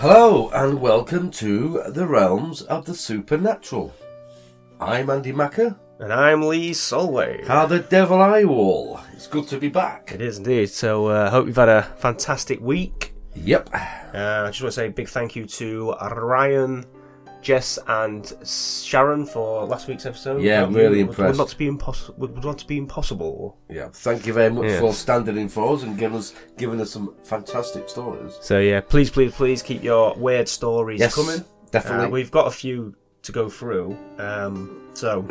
Hello and welcome to the realms of the supernatural. I'm Andy Macker. And I'm Lee Solway. How the devil are you all? It's good to be back. It is indeed. So I uh, hope you've had a fantastic week. Yep. Uh, I just want to say a big thank you to Ryan, Jess, and Sharon for last week's episode. Yeah, Would- really would- impressed. Would not to be impossible. Would, would not to be impossible. Yeah. Thank you very much Yeah. for standing in for us and giving us giving us some fantastic stories. So yeah, please, please, please keep your weird stories Yes, coming. definitely. Uh, we've got a few to go through. Um, so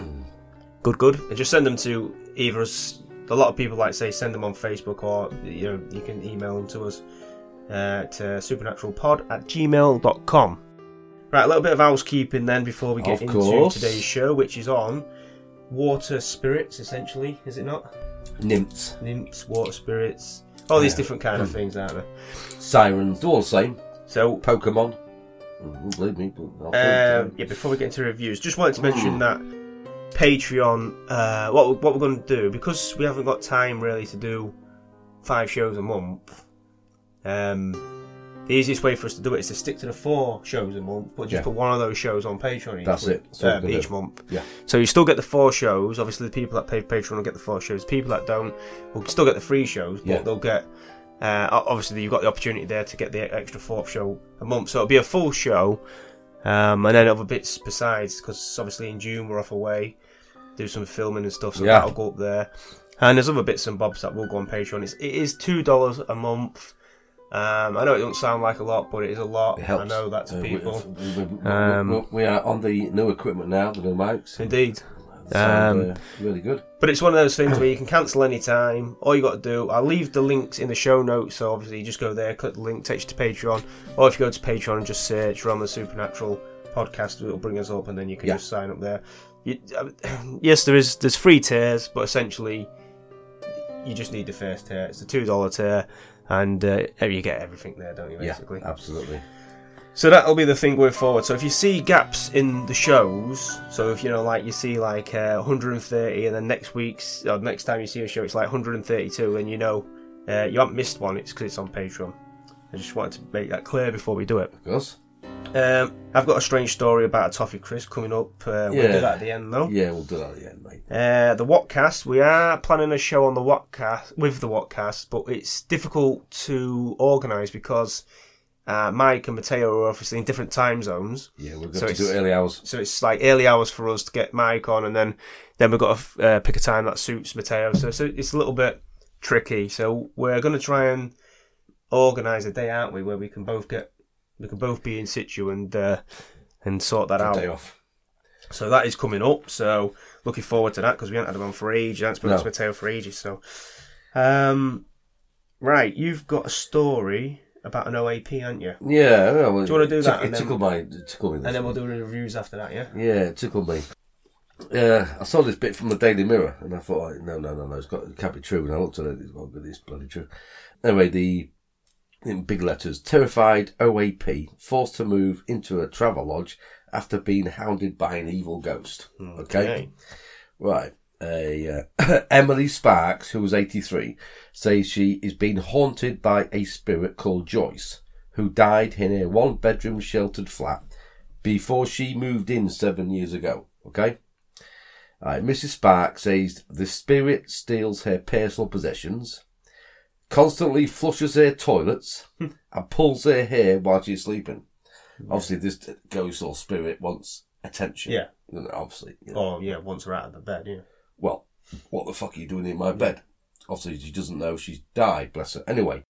good, good. And just send them to either us. A lot of people like say send them on Facebook or you know you can email them to us uh, to supernaturalpod at gmail.com. Right, a little bit of housekeeping then before we get Of into course. today's show, which is on water spirits essentially, is it not? Nymphs, Nymphs, water spirits, all these different kind of things, aren't there? sirens, they're all the same. So Pokemon. Mm, Believe me, but I'll Um, yeah, before we get into reviews, just wanted to mention Hmm. that Patreon. Uh, what we- what we're going to do because we haven't got time really to do five shows a month. Um, the easiest way for us to do it is to stick to the four shows a month, but just Yeah. put one of those shows on Patreon each, That's week- it. What uh, each month. Yeah. So you still get the four shows. Obviously, the people that pay Patreon will get the four shows. People that don't will still get the free shows, but Yeah. they'll get. Uh, obviously, you've got the opportunity there to get the extra fourth show a month, so it'll be a full show, um, and then other bits besides. Because obviously in June we're off away, do some filming and stuff, so Yeah. that'll go up there. And there's other bits and bobs that will go on Patreon. It's, it is two dollars a month. Um, I know it doesn't sound like a lot, but it is a lot. It helps. I know that to Uh, people. we, we- we- Um, we- are on the new equipment now, the new mics. Indeed. Sound, Um, uh, really good. But it's one of those things where you can cancel any time. All you got to do, I'll leave the links in the show notes. So obviously, you just go there, click the link, takes you to Patreon. Or if you go to Patreon and just search "Realm of Supernatural Podcast," it'll bring us up, and then you can Yeah. just sign up there. You, uh, yes, there is there's free tiers, but essentially, you just need the first tier. It's a two dollar tier, and uh, you get everything there, don't you? Basically. Yeah, absolutely. So that'll be the thing going forward. So if you see gaps in the shows, so if you know, like you see like uh, 130, and then next week's or next time you see a show, it's like 132, then you know uh, you haven't missed one. It's because it's on Patreon. I just wanted to make that clear before we do it. Of course. Um, I've got a strange story about a toffee crisp coming up. Uh, We'll Yeah. do that at the end though. Yeah, we'll do that at the end, mate. Uh, the Whatcast, we are planning a show on the Whatcast with the Whatcast, but it's difficult to organise because uh, Mike and Mateo are obviously in different time zones. Yeah, we're going So to do it's- early hours. So it's like early hours for us to get Mike on, and then then we've got to uh, pick a time that suits Mateo. So, so it's a little bit tricky. So we're going to try and organise a day, aren't we, where we can both get we can both be in situ and uh, and sort that Good out. So that is coming up. So looking forward to that because we haven't had him on for ages. I haven't spoken No. to Mateo for ages. So, um, right, you've got a story about an OAP, haven't you? Yeah, well, Do you wanna do that tick- It tickled my, it tickled me. And then we'll one. do the reviews after that. Yeah. Yeah, it tickled me. Yeah, I saw this bit from the Daily Mirror, and I thought, oh, no, no, no, no, it's got, it can't be true. And I looked at it, it's well, it's bloody true. Anyway, the in big letters, terrified OAP forced to move into a travel lodge after being hounded by an evil ghost. Okay, right. A uh, Emily Sparks, who was eighty-three, says she is being haunted by a spirit called Joyce, who died in a one-bedroom sheltered flat before she moved in seven years ago. Okay. Right, Mrs. Sparks says the spirit steals her personal possessions, constantly flushes her toilets, and pulls her hair while she's sleeping. Obviously, this ghost or spirit wants attention. Yeah. You know, Obviously. you know. Oh yeah, once we're out of the bed. Yeah. Well, what the fuck are you doing in my bed? Obviously, she doesn't know she's died. Bless her. Anyway.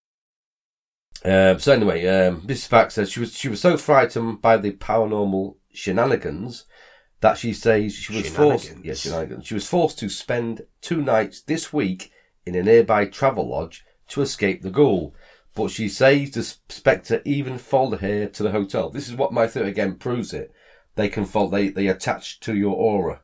Um, so anyway, um, Mrs. Sparks says she was she was so frightened by the paranormal shenanigans that she says she was forced. Yeah, shenanigans. She was forced to spend two nights this week in a nearby travel lodge to escape the ghoul. But she says the spectre even followed her to the hotel. This is what my theory again proves it. they can follow. They they attach to your aura.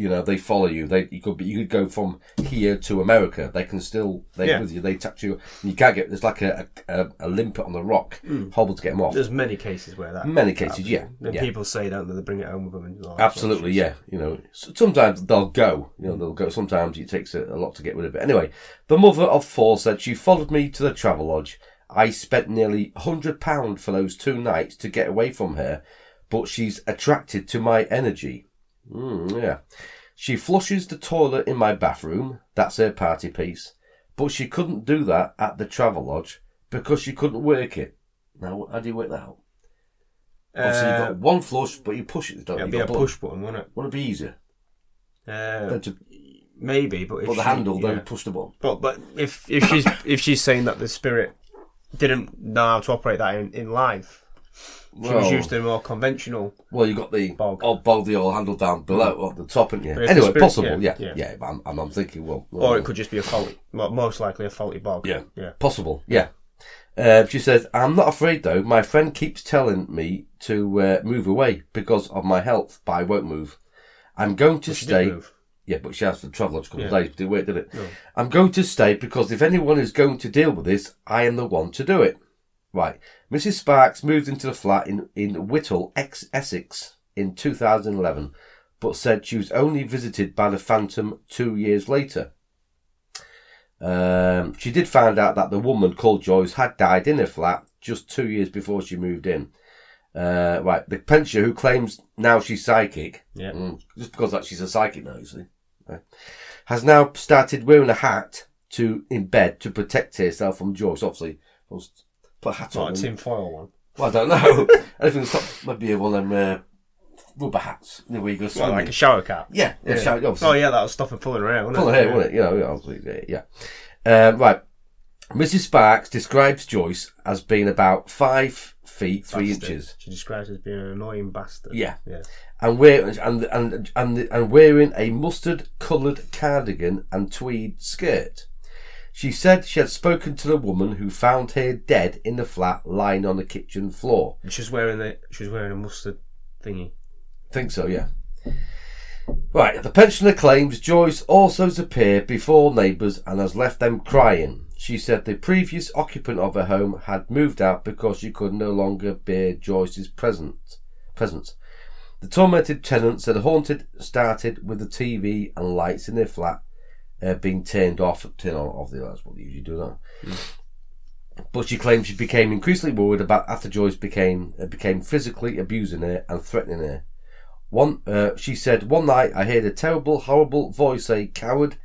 You know, they follow you. They you could be, you could go from here to America. They can still they Yeah. with you. They attach you. And you can't get. There's like a a, a limpet on the rock, hmm. hobble to get them off. There's many cases where that. Many cases, yeah, Then yeah. people say, don't they? They bring it home with them. And Absolutely, yeah. You know, sometimes they'll go. You know, they'll go. Sometimes it takes a, a lot to get rid of it. Anyway, the mother of four said she followed me to the travel lodge. I spent nearly hundred pound for those two nights to get away from her, but she's attracted to my energy. Mm, yeah. She flushes the toilet in my bathroom. That's her party piece. But she couldn't do that at the travel lodge because she couldn't work it. Now, how do you work that out? Obviously, Uh, you've got one flush, but you push it, don't you? be You've a got push button, won't it? Wouldn't it be easier Uh, than to maybe, but if put the she- handle, yeah. then push the button? But but if if she's if she's saying that the spirit didn't know how to operate that in, in life, she was Well- used to a more conventional. Well, you got the Bog. old bog, the old handle down below at the top, and yeah. Anyway, spirit- possible, yeah, yeah, yeah. yeah. I'm, I'm, I'm thinking, well, well Or it could just be a faulty, mo- most likely a faulty bog. yeah, yeah. possible, yeah. Uh, she says, "I'm not afraid though. My friend keeps telling me to uh, move away because of my health, but I won't move. I'm going to stay. Yeah, but she has to travel a couple of days. Did wait, did it? I'm going to stay because if anyone is going to deal with this, I am the one to do it. Right. Mrs. Sparks moved into the flat in, in Whittle, ex- Essex, in 2011, but said she was only visited by the Phantom two years later. Um, she did find out that the woman called Joyce had died in her flat just two years before she moved in. Uh, right, the pensioner who claims now she's psychic, Yeah. mm, just because that she's a psychic now, you see, right, has now started wearing a hat to in bed to protect herself from Joyce. Obviously, put a hat Not on. a tin foil one. well, I don't know. Anything to stop maybe one of them uh, rubber hats. You know, where you go swimming. like a shower cap. yeah, yeah, shout- obviously. Oh yeah, that'll stop her pulling her hair, wouldn't Pull it? hair, Yeah. wouldn't it? You know, yeah, obviously, yeah. Um, right. Mrs. Sparks describes Joyce as being about five feet three Bastard. inches. She describes her as being an annoying bastard. Yeah. Yeah. and wear and and and and wearing a mustard coloured cardigan and tweed skirt. She said she had spoken to the woman who found her dead in the flat, lying on the kitchen floor. And She's wearing the she's wearing a mustard thingy. Think so, yeah. Right, the pensioner claims Joyce also has appeared before neighbours and has left them crying. She said the previous occupant of her home had moved out because she could no longer bear Joyce's presence. presence. The tormented tenant said the haunted started with the TV and lights in their flat uh, being turned off. Turn on off the that's what they usually do now. But she claims she became increasingly worried about after Joyce became uh, became physically abusing her and threatening her. One, uh, she said, one night I heard a terrible, horrible voice say, "Coward,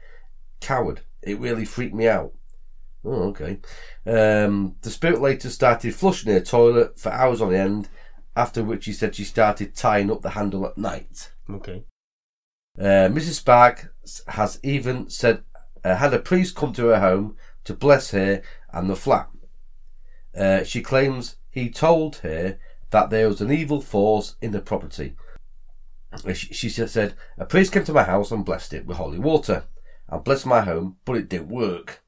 coward." It really freaked me out. Oh, okay. Um, the spirit later started flushing her toilet for hours on end. After which she said she started tying up the handle at night. Okay. Uh, Mrs. Sparks has even said uh, had a priest come to her home to bless her and the flat. Uh, she claims he told her that there was an evil force in the property. Uh, She, she said a priest came to my house and blessed it with holy water and blessed my home, but it didn't work.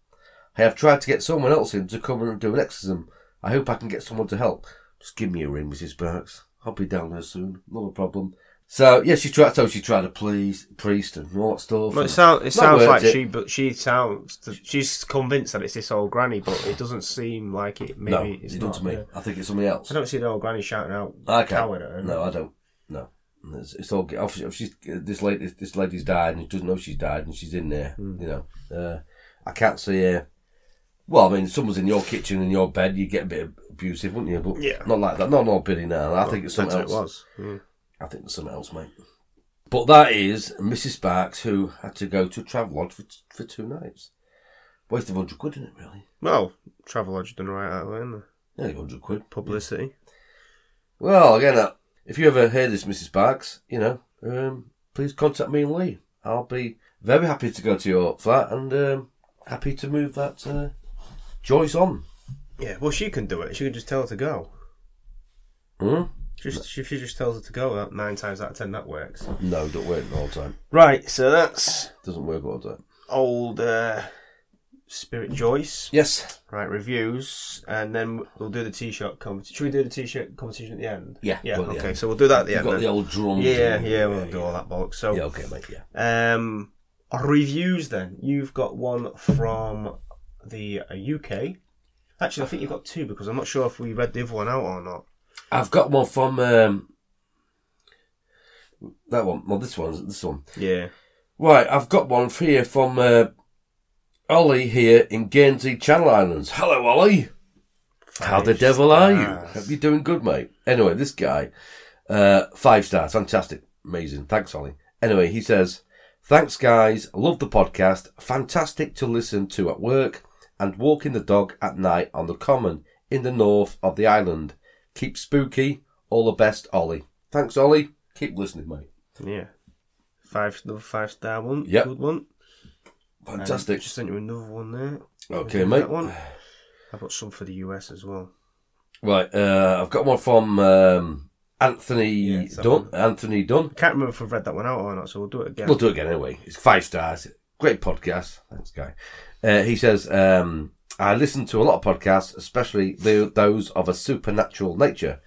I have tried to get someone else in to come and do an exorcism. I hope I can get someone to help. Just give me a ring, Mrs. Sparks. I'll be down there soon. Not a problem. So yeah, she tried. So she tried to please priest and all that stuff. Well, it, sound, it sounds like it. she, but she sounds, she's convinced that it's this old granny, but it doesn't seem like it. Maybe no, it's it not. doesn't to me. yeah. I think it's something else. I don't see the old granny shouting out Okay. coward at her. No, I don't. No, it's, it's all. If she's this lady. This lady's died, and she doesn't know she's died, and she's in there. Hmm. You know, uh, I can't see her. Well, I mean, someone's in your kitchen in your bed, you get a bit abusive, wouldn't you? But Yeah. not like that. Not all Billy now. I think it's something else. it was. Mm. I think there's something else, mate. But that is Mrs. Sparks, who had to go to a travel lodge for, for two nights. Waste of hundred quid, isn't it? Really? Well, Travelodge done right out of there, isn't? Nearly hundred quid. Publicity. Well, again, uh, if you ever hear this, Mrs. Sparks, you know, um, please contact me and Lee. I'll be very happy to go to your flat and um, happy to move that uh, Joyce on. Yeah, well, she can do it. She can just tell her to go. Hmm? Just if she just tells her to go, that nine times out of ten that works. No, don't work all the time. Right, so that's Doesn't work all the time. old uh, Spirit Joyce. Yes. Right, reviews, and then we'll do the t-shirt competition. Should we do the t-shirt competition at the end? Yeah, Yeah. go at the Okay, end. so we'll do that at the You've end. got then. the old drums. yeah, yeah, we'll do all that bollocks. So, Yeah, okay, mate. Yeah. um, reviews. Then you've got one from the uh, UK. Actually, I think you've got two because I'm not sure if we read the other one out or not. I've got one from um, that one. Well, this one's this one. Yeah. Right, I've got one here from uh, Ollie here in Guernsey Channel Islands. Hello, Ollie. How the Five devil are you? stars. Hope you're doing good, mate. Anyway, this guy, uh, five stars, fantastic, amazing. Thanks, Ollie. Anyway, he says, "Thanks, guys. Love the podcast. Fantastic to listen to at work and walking the dog at night on the common in the north of the island. Keep spooky. All the best, Ollie. Thanks, Ollie. Keep listening, mate. Yeah. Five, another five star one. Yep. Good one. Fantastic. Just sent you another one there. Okay, That mate. one. I've got some for the US as well. Right, uh, I've got one from um, Anthony Yeah, Dunn. Anthony Dunn. Can't remember if I've read that one out or not, so we'll do it again. We'll do it again anyway. It's five stars. Great podcast. Thanks, guy. Uh, he says, um, I listen to a lot of podcasts, especially the, those of a supernatural nature.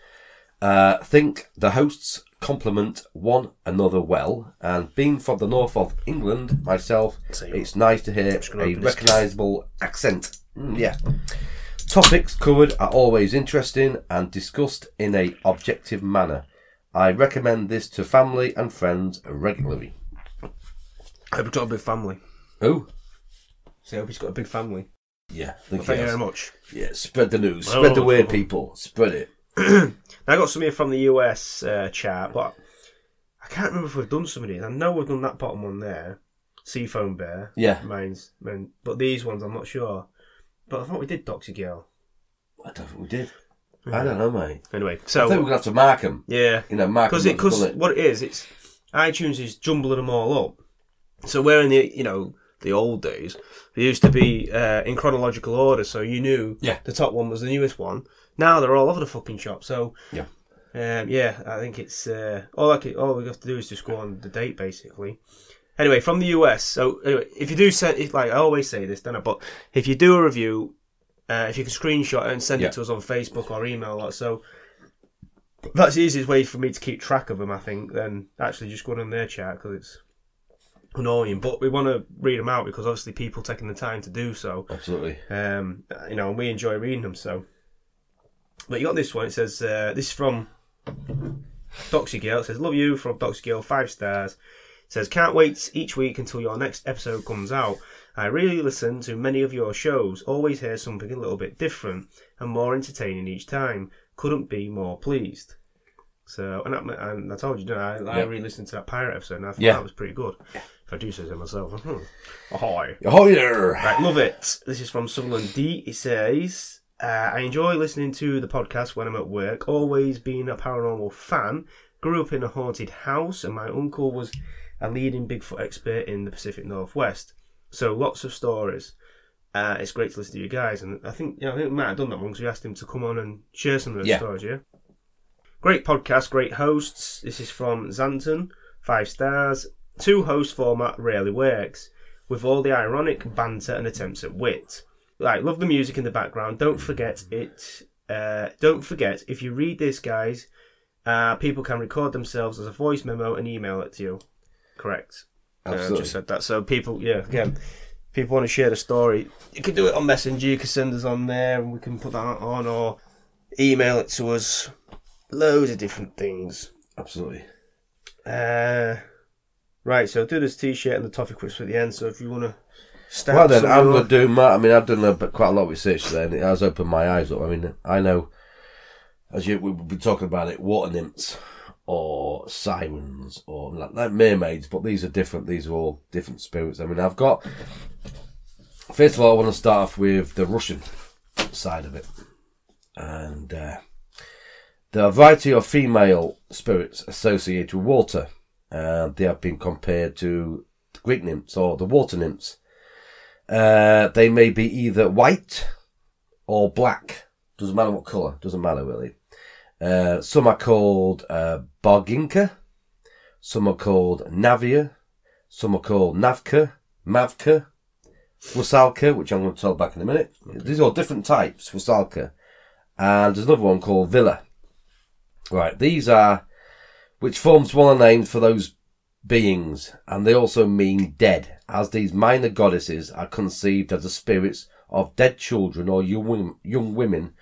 Uh, think the hosts complement one another well, and being from the north of England myself, Same. it's nice to hear a recognisable accent. Mm, yeah. Topics covered are always interesting and discussed in a objective manner. I recommend this to family and friends regularly. I hope he's got a big family. Oh, So I hope he's got a big family. Yeah. Well, Thank thank you you. very much. Yeah, spread the news. Spread the word, people. Spread it. I got some here from the US uh, chat, but I can't remember if we've done some of these. I know we've done that bottom one there, Seafoam Bear. Yeah. Mine's, mine, but these ones I'm not sure. But I thought we did Doxy Girl. I don't think we did. I don't know, mate. Anyway, so. I think we're going to have to mark them. yeah, You know, mark because them. it because what it is, it's iTunes is jumbling them all up. So we're in the you know the old days, they used to be uh, in chronological order, so you knew Yeah. the top one was the newest one. Now they're all over the fucking shop. So Yeah. um, yeah, I think it's uh, all I can, all we have to do is just go on the date basically. Anyway, from the US. So anyway, if you do send, if, like I always say this, don't I? But if you do a review, uh, if you can screenshot it and send Yeah. it to us on Facebook or email, or so that's the easiest way for me to keep track of them. I think than actually just going on their chat because it's annoying. But we want to read them out because obviously people taking the time to do so. Absolutely. Um, you know, and we enjoy reading them. So, but you got this one. It says uh, this is from Doxy Girl. It says love you from Doxy Girl, five stars. It says can't wait each week until your next episode comes out. I really listen to many of your shows. Always hear something a little bit different and more entertaining each time. Couldn't be more pleased. So, and I, and I told you, didn't I? I re-listened to that pirate episode, and I thought Yeah. that was pretty good. If I do say so myself. Ahoy! Oh, yeah. Right, love it. This is from Sutherland D. It says, uh, I enjoy listening to the podcast when I'm at work. Always been a paranormal fan. Grew up in a haunted house, and my uncle was a leading Bigfoot expert in the Pacific Northwest. So lots of stories. Uh, it's great to listen to you guys, and I think you know, I think we might have done that one because we asked him to come on and share some of those Yeah. stories. Yeah. Great podcast, great hosts. This is from Xanton, five stars. Two host format rarely works with all the ironic banter and attempts at wit. Like, love the music in the background. Don't forget it. Uh, don't forget, if you read this, guys, uh, people can record themselves as a voice memo and email it to you. Correct. Uh, Absolutely. just said that. So people, yeah, again, people want to share the story. You can do it on Messenger. You can send us on there, and we can put that on, or email it to us. Loads of different things. Absolutely. Uh, right. So do this T-shirt and the toffee crisp at the end. So if you want to start, Well, then, I'm going to do my. I mean, I've done a, quite a lot of research there, and it has opened my eyes up. I mean, I know, as you we've been talking about it, water nymphs or sirens or like, like mermaids, but these are different. These are all different spirits. I mean, I've got. First of all, I want to start off with the Russian side of it, and uh, there are a variety of female spirits associated with water. Uh, they have been compared to the Greek nymphs or the water nymphs. Uh, they may be either white or black. Doesn't matter what colour. Doesn't matter really. Uh, some are called uh, Barginka. Some are called Navia. Some are called Navka, Mavka. Rusalka, which I'm going to tell back in a minute. These are all different types, Rusalka. And there's another one called Villa. Right, these are, which forms one of the names for those beings, and they also mean dead, as these minor goddesses are conceived as the spirits of dead children or young women. Young women.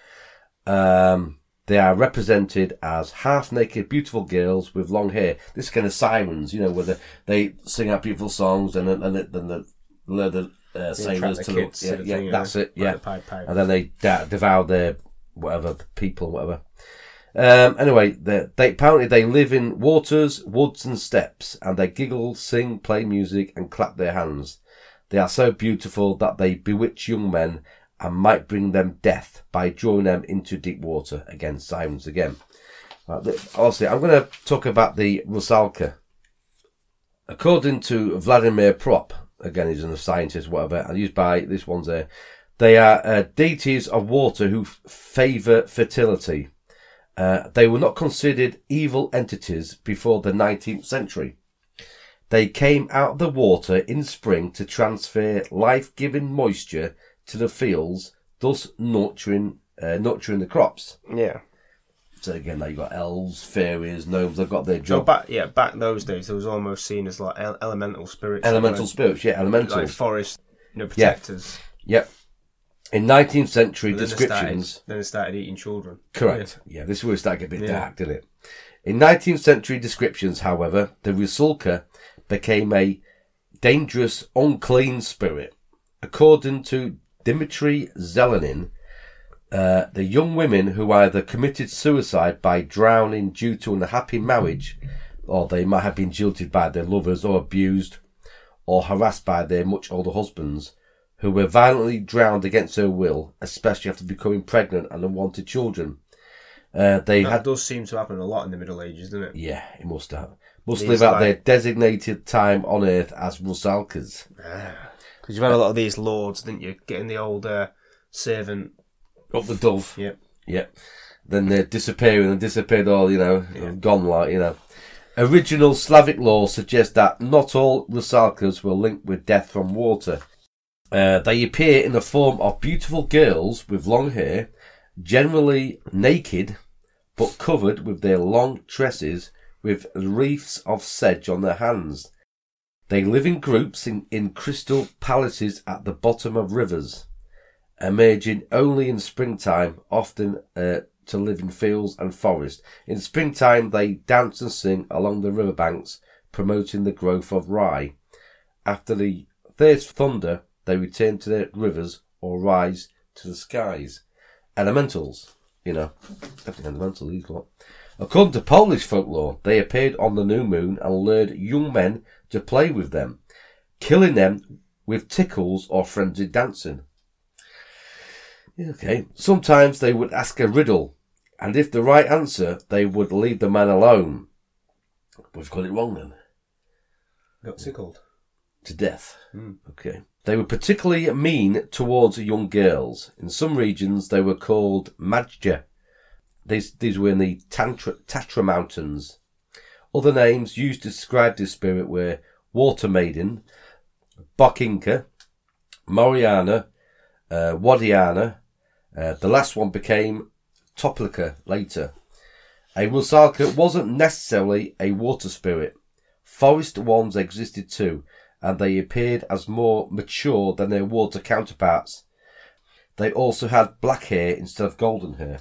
Um, they are represented as half-naked, beautiful girls with long hair. This is kind of sirens, you know, where they, they sing out beautiful songs and then and the, then the leather uh, sailors the to look. Yeah, yeah thing, that's it. like Yeah, the Pied Piper. and then they devour their whatever people, whatever. Um, anyway, they, apparently they live in waters, woods, and steppes, and they giggle, sing, play music, and clap their hands. They are so beautiful that they bewitch young men and might bring them death by drawing them into deep water. Again, sirens again. Right, obviously, I'm going to talk about the Rusalka. According to Vladimir Propp, again, he's a scientist, whatever, and used by this one's there. They are uh, deities of water who f- favour fertility. Uh, they were not considered evil entities before the 19th century. They came out of the water in spring to transfer life-giving moisture to the fields, thus nurturing uh, nurturing the crops. Yeah. So again, now you've got elves, fairies, gnomes. They've got their So job. back, yeah, back those days, it was almost seen as like el- elemental spirits. elemental like, spirits, yeah, elemental. like forest, you know, protectors. Yep. In 19th century then descriptions, started, then they started eating children. correct. Yeah. this is where it started getting a bit Yeah. dark, didn't it? In 19th century descriptions, however, the Rusalka became a dangerous, unclean spirit. According to Dmitry Zelenin, uh, the young women who either committed suicide by drowning due to an unhappy marriage, or they might have been jilted by their lovers or abused or harassed by their much older husbands, who were violently drowned against their will, especially after becoming pregnant and unwanted children. Uh, they That had, does seem to happen a lot in the Middle Ages, doesn't it? yeah, it must have, must These live out like- their designated time on earth as Rusalkas. Because you've had a lot of these lords, didn't you? Getting the old uh, servant. Up the dove. Yep. Yep. Then they're disappearing and disappeared all, you know, gone like, you know. Original Slavic law suggests that not all Rusalkas were linked with death from water. Uh, they appear in the form of beautiful girls with long hair, generally naked, but covered with their long tresses with wreaths of sedge on their hands. They live in groups in, in crystal palaces at the bottom of rivers emerging only in springtime, often uh, to live in fields and forests. In springtime, they dance and sing along the riverbanks, promoting the growth of rye. After the first thunder, they return to their rivers or rise to the skies. Elementals, you know, definitely elemental. These lot. According to Polish folklore, they appeared on the new moon and lured young men to play with them, killing them with tickles or frenzied dancing. Okay. Sometimes they would ask a riddle, and if the right answer, they would leave the man alone. We've got it wrong then. Got tickled. To death. Hmm. Okay. They were particularly mean towards young girls. In some regions, they were called Madja. These, these were in the Tantra, Tatra Mountains. Other names used to describe this spirit were Water Maiden, Boginka, Moriana, uh, Wadiana. Uh, the last one became Toplika later. A Rusalka wasn't necessarily a water spirit. Forest ones existed too, and they appeared as more mature than their water counterparts. They also had black hair instead of golden hair.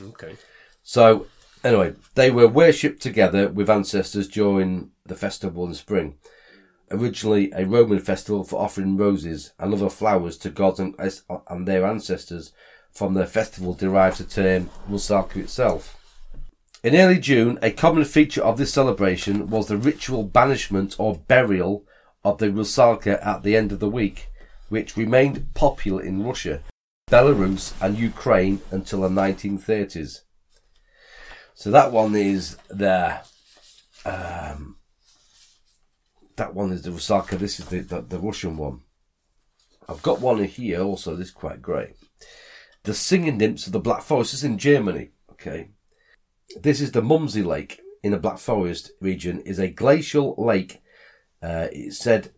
Okay. So, anyway, they were worshipped together with ancestors during the festival in spring. Originally a Roman festival for offering roses and other flowers to gods and, and their ancestors, from their festival derives the term Rusalka itself. In early June, a common feature of this celebration was the ritual banishment or burial of the Rusalka at the end of the week, which remained popular in Russia, Belarus, and Ukraine until the 1930s. So that one is the um, that one is the Rusalka. This is the, the the Russian one. I've got one here also. This is quite great. The singing nymphs of the Black Forest is in Germany. Okay, this is the Mumsy Lake in the Black Forest region. is a glacial lake. Uh, it's said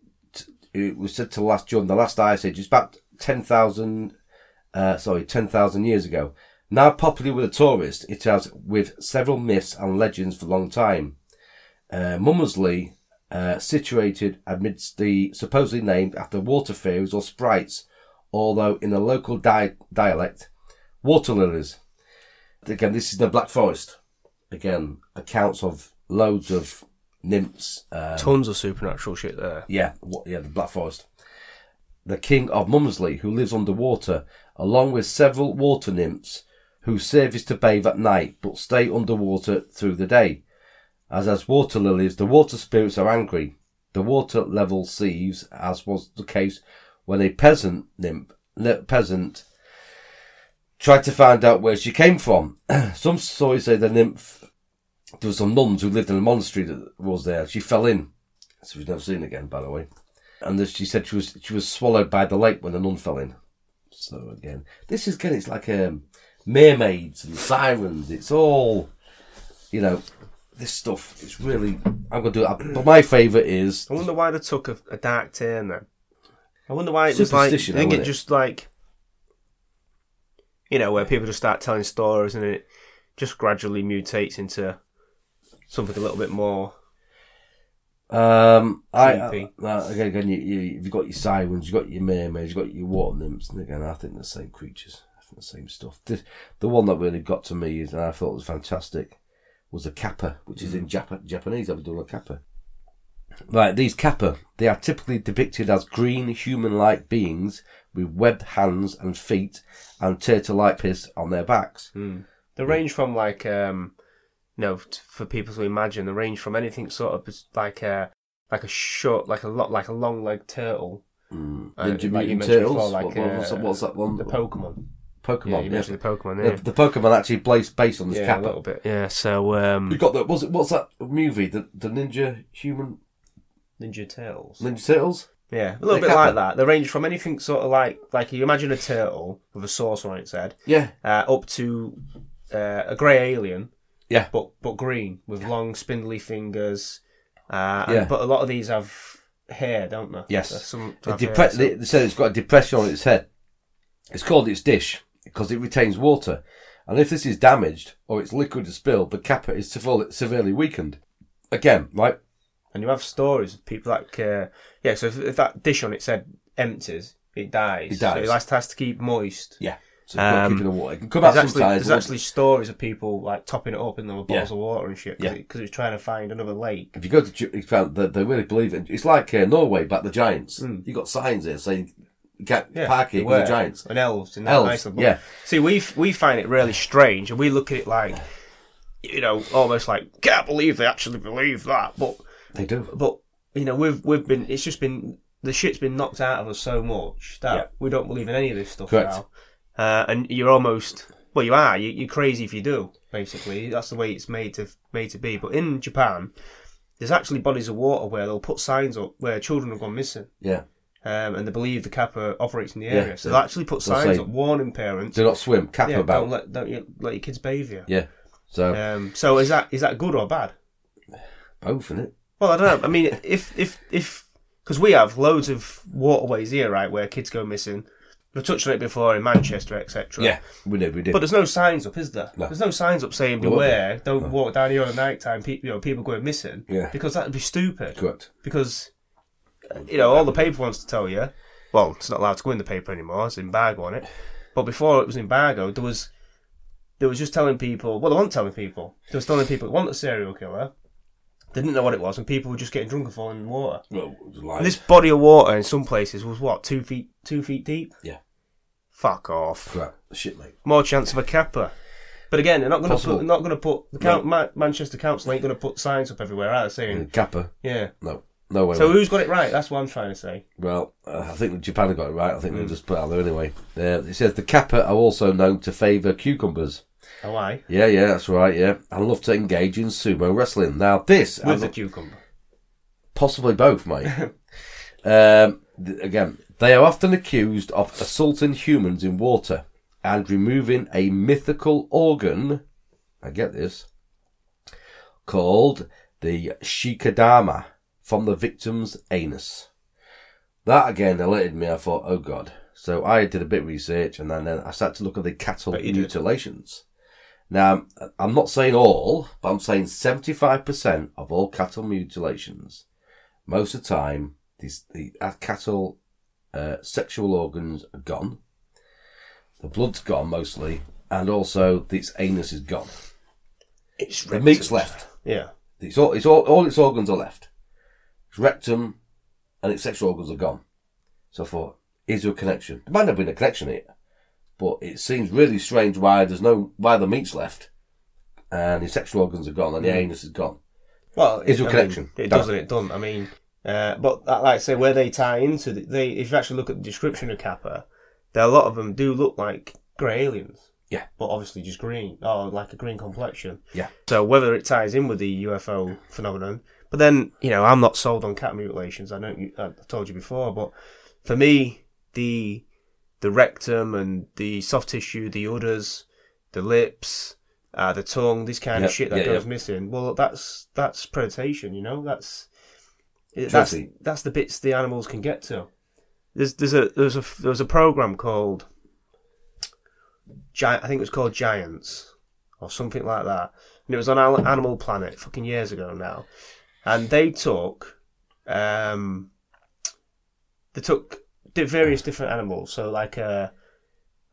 it was said to last during the last ice age. It's about ten thousand, uh, sorry, ten thousand years ago. Now popular with the tourist, it has with several myths and legends for a long time. Uh, Mummelsee, uh, situated amidst the supposedly named after water fairies or sprites, although in the local di- dialect, water lilies. Again, this is the Black Forest. Again, accounts of loads of nymphs. Uh, Tons of supernatural shit there. yeah, what, yeah, the Black Forest. The king of Mummelsee, who lives underwater, along with several water nymphs, who service to bathe at night but stay underwater through the day. As as water lilies, the water spirits are angry. The water level seethes, as was the case when a peasant nymph, peasant, tried to find out where she came from. some stories say the nymph, there were some nuns who lived in a monastery that was there. She fell in, so we've never seen again, by the way. And she said she was she was swallowed by the lake when the nun fell in. So again, this is again, it's like um, mermaids and sirens. It's all, you know, this stuff. It's really. I'm gonna do it. But my favourite is I wonder why they took a, a dark turn then. I wonder why it was like. I think it it? just like, you know, where people just start telling stories and it just gradually mutates into something a little bit more. Um, I. I, again, again, you, you, you've got your sirens, you've got your mermaids, you've got your water nymphs, and again, I think the same creatures, I think the same stuff. The, the one that really got to me is, and I thought was fantastic, was the kappa, which is in Jap- Japanese. I was doing a kappa. Right, these kappa, they are typically depicted as green, human-like beings with webbed hands and feet and turtle-like piss on their backs. The range from like, um, you know, t- for people to imagine, the range from anything sort of like a like a short, like a lot, like a long legged turtle. Mm. Uh, Ninja like Mutant Turtles. before, like, what, what- what's, uh, that- what's that one? The Pokemon. Pokemon. Yeah, you yeah. the Pokemon. The, Yeah, the Pokemon actually based based on this yeah a little bit. Yeah. So, um, You got the was it what's that movie? The the Ninja Human Ninja Turtles. Ninja Turtles. Yeah, a little bit like that. They range from anything sort of like like you imagine a turtle with a saucer on its head, Yeah, uh, up to uh, a grey alien. Yeah. but but green with long spindly fingers. Uh, and- Yeah. but a lot of these have hair, don't they? Yes. There's Some have hair, depre- so- they, they said it's got a depression on its head. It's called its dish because it retains water, and if this is damaged or its liquid is spilled, the kappa is severely, severely weakened. Again, right? And you have stories of people like uh, yeah. So if, if that dish on it said empties, it dies. It dies. So it has, to keep moist. Yeah. So Um, keeping the water. It can come out There's actually, there's actually stories of people like topping it up in with bottles Yeah. of water and shit Yeah. because it, was trying to find another lake. If you go to, it's they really believe it. It's like uh, Norway back the giants. Mm. You got signs there saying can't Yeah, park they it with the giants. and elves in Elves, Iceland. Yeah. See, we we find it really strange, and we look at it like, you know, almost like can't believe they actually believe that. But They do. but you know, we've we've been it's just been the shit's been knocked out of us so much that Yeah. we don't believe in any of this stuff Correct. now. Uh, and you're almost well, you are. You, you're crazy if you do. Basically, that's the way it's made to made to be. But in Japan, there's actually bodies of water where they'll put signs up where children have gone missing. Yeah. Um, and they believe the kappa operates in the Yeah, area, so yeah. they'll actually put signs up warning parents. Do not swim. Kappa Yeah, about. don't let don't you, let your kids bathe you. Yeah. So Um, so is that is that good or bad? both in it. Well, I don't know. I mean, if if if because we have loads of waterways here, right, where kids go missing. We've touched on it before in Manchester, etc. Yeah, we did. We did. But there's no signs up, is there? No. There's no signs up saying beware, don't walk down here at night time. Pe- you know, people going missing. Yeah. Because that'd be stupid. Correct. Because you know all the paper wants to tell you. Well, it's not allowed to go in the paper anymore. It's embargo on it. But before it was embargo, there was there was just telling people. Well, they weren't telling people. They was telling people it wasn't a serial killer. They didn't know what it was, and people were just getting drunk and falling in water. Well, it was And this body of water in some places was what two feet two feet deep. Yeah. Fuck off. Crap. Shit, mate. More chance of a kappa. But again, they're not going to Possible. put. Not going to put the Ma- Manchester Council ain't going to put signs up everywhere. Either saying, Kappa. yeah. No. No way. So mate. who's got it right? That's what I'm trying to say. Well, uh, I think Japan have got it right. I think they'll just put it out there anyway. Uh, it says the Kappa are also known to favour cucumbers. Oh, why? Yeah, yeah, that's right. Yeah, I love to engage in sumo wrestling. Now, this With the cucumber. possibly both, mate. um, th- again, they are often accused of assaulting humans in water and removing a mythical organ. I get this. Called the shirikodama from the victim's anus. that again alerted me. I thought, oh god. So I did a bit of research, and then, then I started to look at the cattle mutilations. Now, I'm not saying all, but I'm saying 75% of all cattle mutilations, most of the time, these, the cattle uh, sexual organs are gone, the blood's gone mostly, and also its anus is gone. It's The meat's left. Yeah. It's all, it's all, all its organs are left. Its rectum and its sexual organs are gone. So I thought, is there a connection? There might not have been a connection here, but it seems really strange why there's no, why the meat's left and his sexual organs are gone and the anus is gone. Well, Is there a I mean, connection? it Don't- does and it doesn't. I mean, uh, but that, like I say, where they tie into, the, they if you actually look at the description of Kappa, there a lot of them do look like grey aliens. Yeah. But obviously just green, or like a green complexion. Yeah. So whether it ties in with the UFO phenomenon, but then you know I'm not sold on cat mutilations. I know you, I told you before, but for me the the rectum and the soft tissue, the udders, the lips, uh, the tongue, this kind Yep, of shit that yeah, goes yeah. missing. Well, that's that's predation. You know, that's that's that's the bits the animals can get to. There's there's a there's a there's a program called I think it was called Giants or something like that, and it was on Animal Planet fucking years ago now, and they took um they took various different animals. So like uh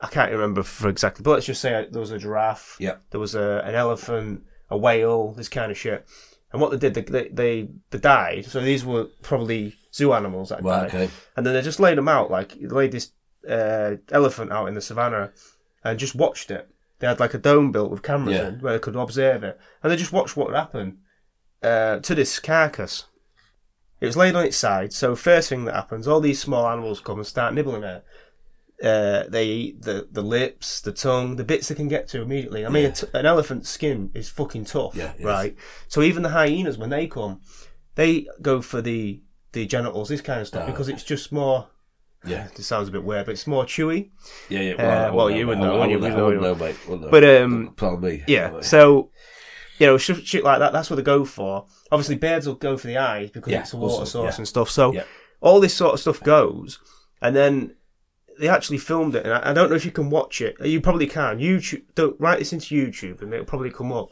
I can't remember for exactly, but let's just say there was a giraffe. Yeah. There was a an elephant, a whale, this kind of shit. And what they did, they they, they, died. So these were probably zoo animals that Right, died. okay. And then they just laid them out, like they laid this uh, elephant out in the savannah, and just watched it. They had like a dome built with cameras Yeah. in where they could observe it, and they just watched what would happen uh, to this carcass. It was laid on its side, so first thing that happens, all these small animals come and start nibbling it. Uh, they eat the, the lips, the tongue, the bits they can get to immediately. I mean, a t- an elephant's skin is fucking tough, Yeah, it is. right? So even the hyenas, when they come, they go for the the genitals, this kind of stuff, Oh, because it's just more. Yeah. This sounds a bit weird, but it's more chewy. Yeah, yeah. Uh, well, you would mate. know, I you wouldn't know, know. know, mate. Know. But, um, me. Yeah. So, you know, shit, shit like that. That's what they go for. Obviously, birds will go for the eyes because Yeah, it's a water also, source yeah. and stuff. So, Yeah. all this sort of stuff goes, and then they actually filmed it. And I, I don't know if you can watch it. You probably can. YouTube. Don't write this into YouTube, and it'll probably come up.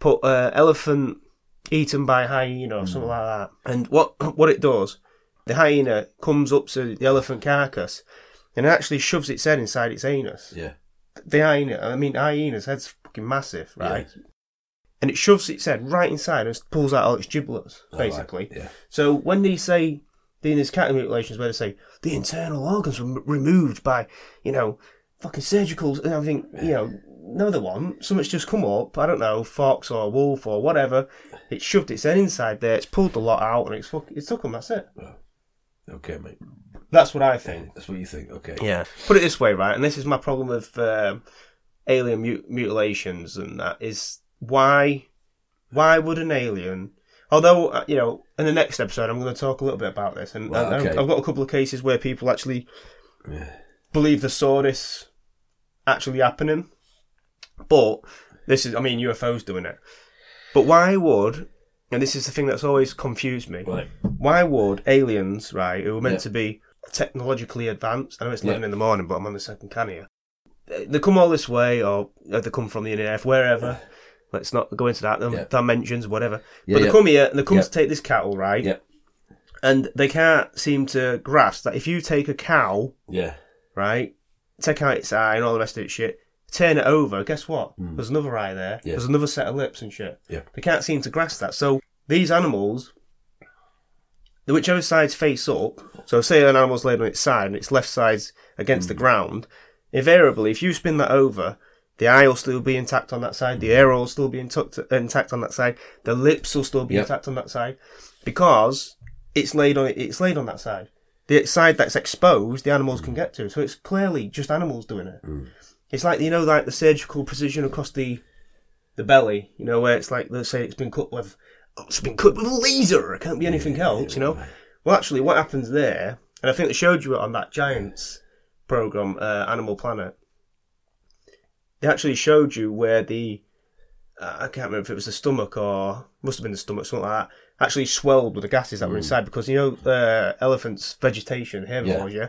Put uh, elephant eaten by hyena or Hmm. something like that. And what what it does, the hyena comes up to the elephant carcass, and it actually shoves its head inside its anus Yeah. the hyena, I mean, hyena's head's fucking massive, right? And it shoves its head right inside and pulls out all its giblets, All right, basically. Yeah. So when they say, in these cat mutilations, where they say the internal organs were m- removed by, you know, fucking surgicals, and everything, you know, no, they weren't. Something's just come up, I don't know, fox or wolf or whatever. It shoved its head inside there, it's pulled the lot out, and it's fucking, it took them, that's it. Okay, mate. That's what I think. That's what you think. Okay. Yeah. Put it this way, right? And this is my problem with um, alien mut- mutilations, and that is why why would an alien? Although uh, you know, in the next episode, I'm going to talk a little bit about this, and, Well, okay. I've got a couple of cases where people actually Yeah. believe the saw this actually happening. But this is, I mean, UFOs doing it. But why would? And this is the thing that's always confused me Right. why would aliens, right, who are meant Yeah. to be technologically advanced, I know it's Yeah. 11 in the morning, but I'm on the second can here. They they come all this way, or they come from the internet, wherever. Let's not go into that, them Yeah. dimensions, whatever. Yeah, but they yeah. come here and they come to take this cattle, right? Yeah. And they can't seem to grasp that if you take a cow, Yeah. right, take out its eye and all the rest of its shit, turn it over, guess what? There's another eye there. Hmm. There's another set of lips and shit. Yeah. They can't seem to grasp that. So these animals, whichever side's face up, so say an animal's laid on its side and its left side's against Hmm. the ground, invariably, if you spin that over, the eye will still be intact on that side, the air will still be intact, intact on that side, the lips will still be Yep. intact on that side, because it's laid on it's laid on that side. The side that's exposed, the animals can get to. So it's clearly just animals doing it. It's like you know, like the surgical precision across the the belly. You know, where it's like let's say it's been cut with oh, it's been cut with a laser. It can't be anything else. You know. Well, actually, what happens there, and I think they showed you it on that Giants program, uh, Animal Planet. They actually showed you where the uh, I can't remember if it was the stomach or must have been the stomach, something like that. actually swelled with the gases that were inside because you know uh, elephants' vegetation, herbivores, yeah.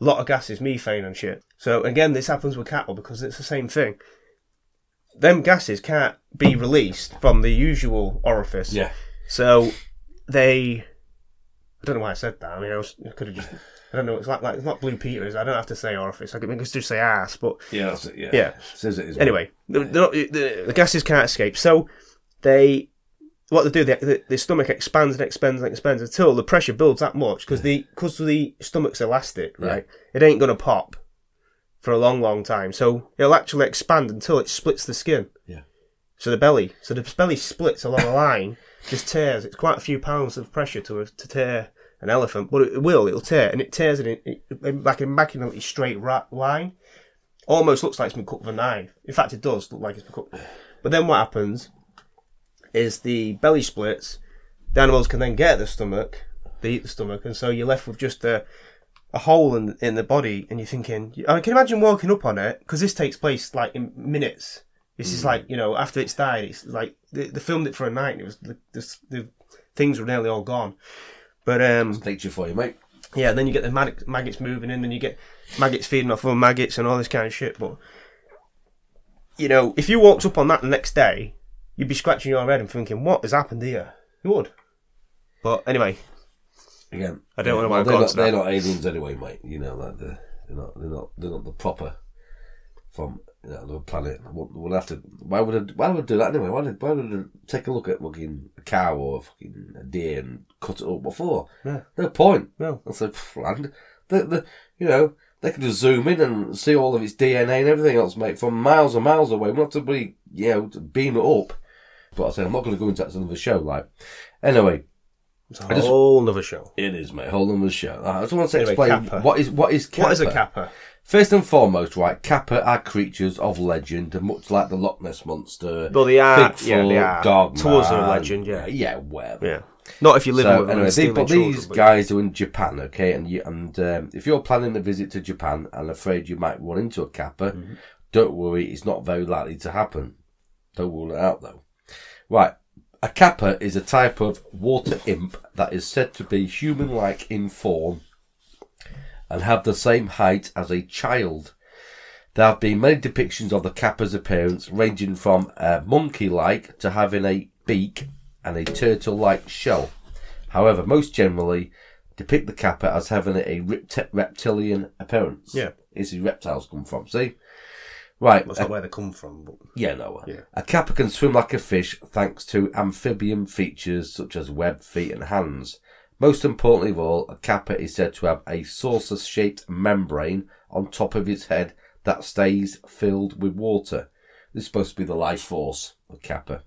a lot of gases, methane and shit. So again, this happens with cattle because it's the same thing. Them gases can't be released from the usual orifice. Yeah. So they, I don't know why I said that. I mean, I, was, I could have just, I don't know. It's like, like it's not Blue Peters. I don't have to say orifice. I can just say ass. But Yeah, that's it. Yeah. Yeah. Says it is. anyway, the, the, gases can't escape. So they, what they do, the, the, the stomach expands and expands and expands until the pressure builds that much because the because the stomach's elastic, right? It ain't gonna pop for a long, long time. So it'll actually expand until it splits the skin. Yeah. So the belly, so the belly splits along a line, just tears. It's quite a few pounds of pressure to to tear an elephant, but it will. It'll tear, and it tears it in, in like an immaculately straight ra- line. Almost looks like it's been cut with a knife. In fact, it does look like it's been cut. But then what happens is the belly splits. The animals can then get the stomach. They eat the stomach, and so you're left with just a a hole in in the body, and you're thinking. I can imagine walking up on it because this takes place like in minutes. This is mm. like you know after it's died. It's like they, they filmed it for a night. And it was the, the the things were nearly all gone. But um, Nature for you, mate. yeah, then you get the mag- maggots moving in, then you get maggots feeding off other maggots and all this kind of shit. But you know, if you walked up on that the next day, you'd be scratching your head and thinking, "What has happened here?" You would. But anyway, Again, I don't know why well, I've they're not, they're not aliens anyway, mate. You know, like they're, they're not, they're not, they're not the proper from you know, the planet. We'll, we'll have to. Why would I, why would I do that anyway? Why did, why would I take a look at fucking a cow or a fucking a deer and cut it up? What for? Yeah. No point. No. I said, land. The, the, you know, they can just zoom in and see all of its DNA and everything else, mate, from miles and miles away. We don't have to be, you know, to beam it up. But I said, I'm not going to go into that. It's another show, like. Anyway, it's a I just- whole other show. it is, mate. Hold on the show. I just want to Anyway, explain kappa. what is what is kappa. What is a kappa? First and foremost, right? Kappa are creatures of legend, much like the Loch Ness monster. Well, they are. Bigfoot, yeah, they are. Dogman. To us, they're a legend. Yeah. yeah, whatever. Yeah. Not if you live So with them anyway, but children, these but- guys are in Japan, okay, and you, and um, if you're planning a visit to Japan and afraid you might run into a kappa, Mm-hmm. don't worry, it's not very likely to happen. Don't rule it out though. Right, a kappa is a type of water imp that is said to be human-like in form and have the same height as a child. There have been many depictions of the kappa's appearance, ranging from a monkey-like to having a beak and a turtle-like shell. However, most generally depict the kappa as having a repti- reptilian appearance. Yeah. Is where reptiles come from, see? Right. That's not where they come from. But Yeah, no. Yeah. A kappa can swim like a fish thanks to amphibian features such as webbed feet and hands. Most importantly of all, a kappa is said to have a saucer-shaped membrane on top of its head that stays filled with water. This is supposed to be the life force of kappa.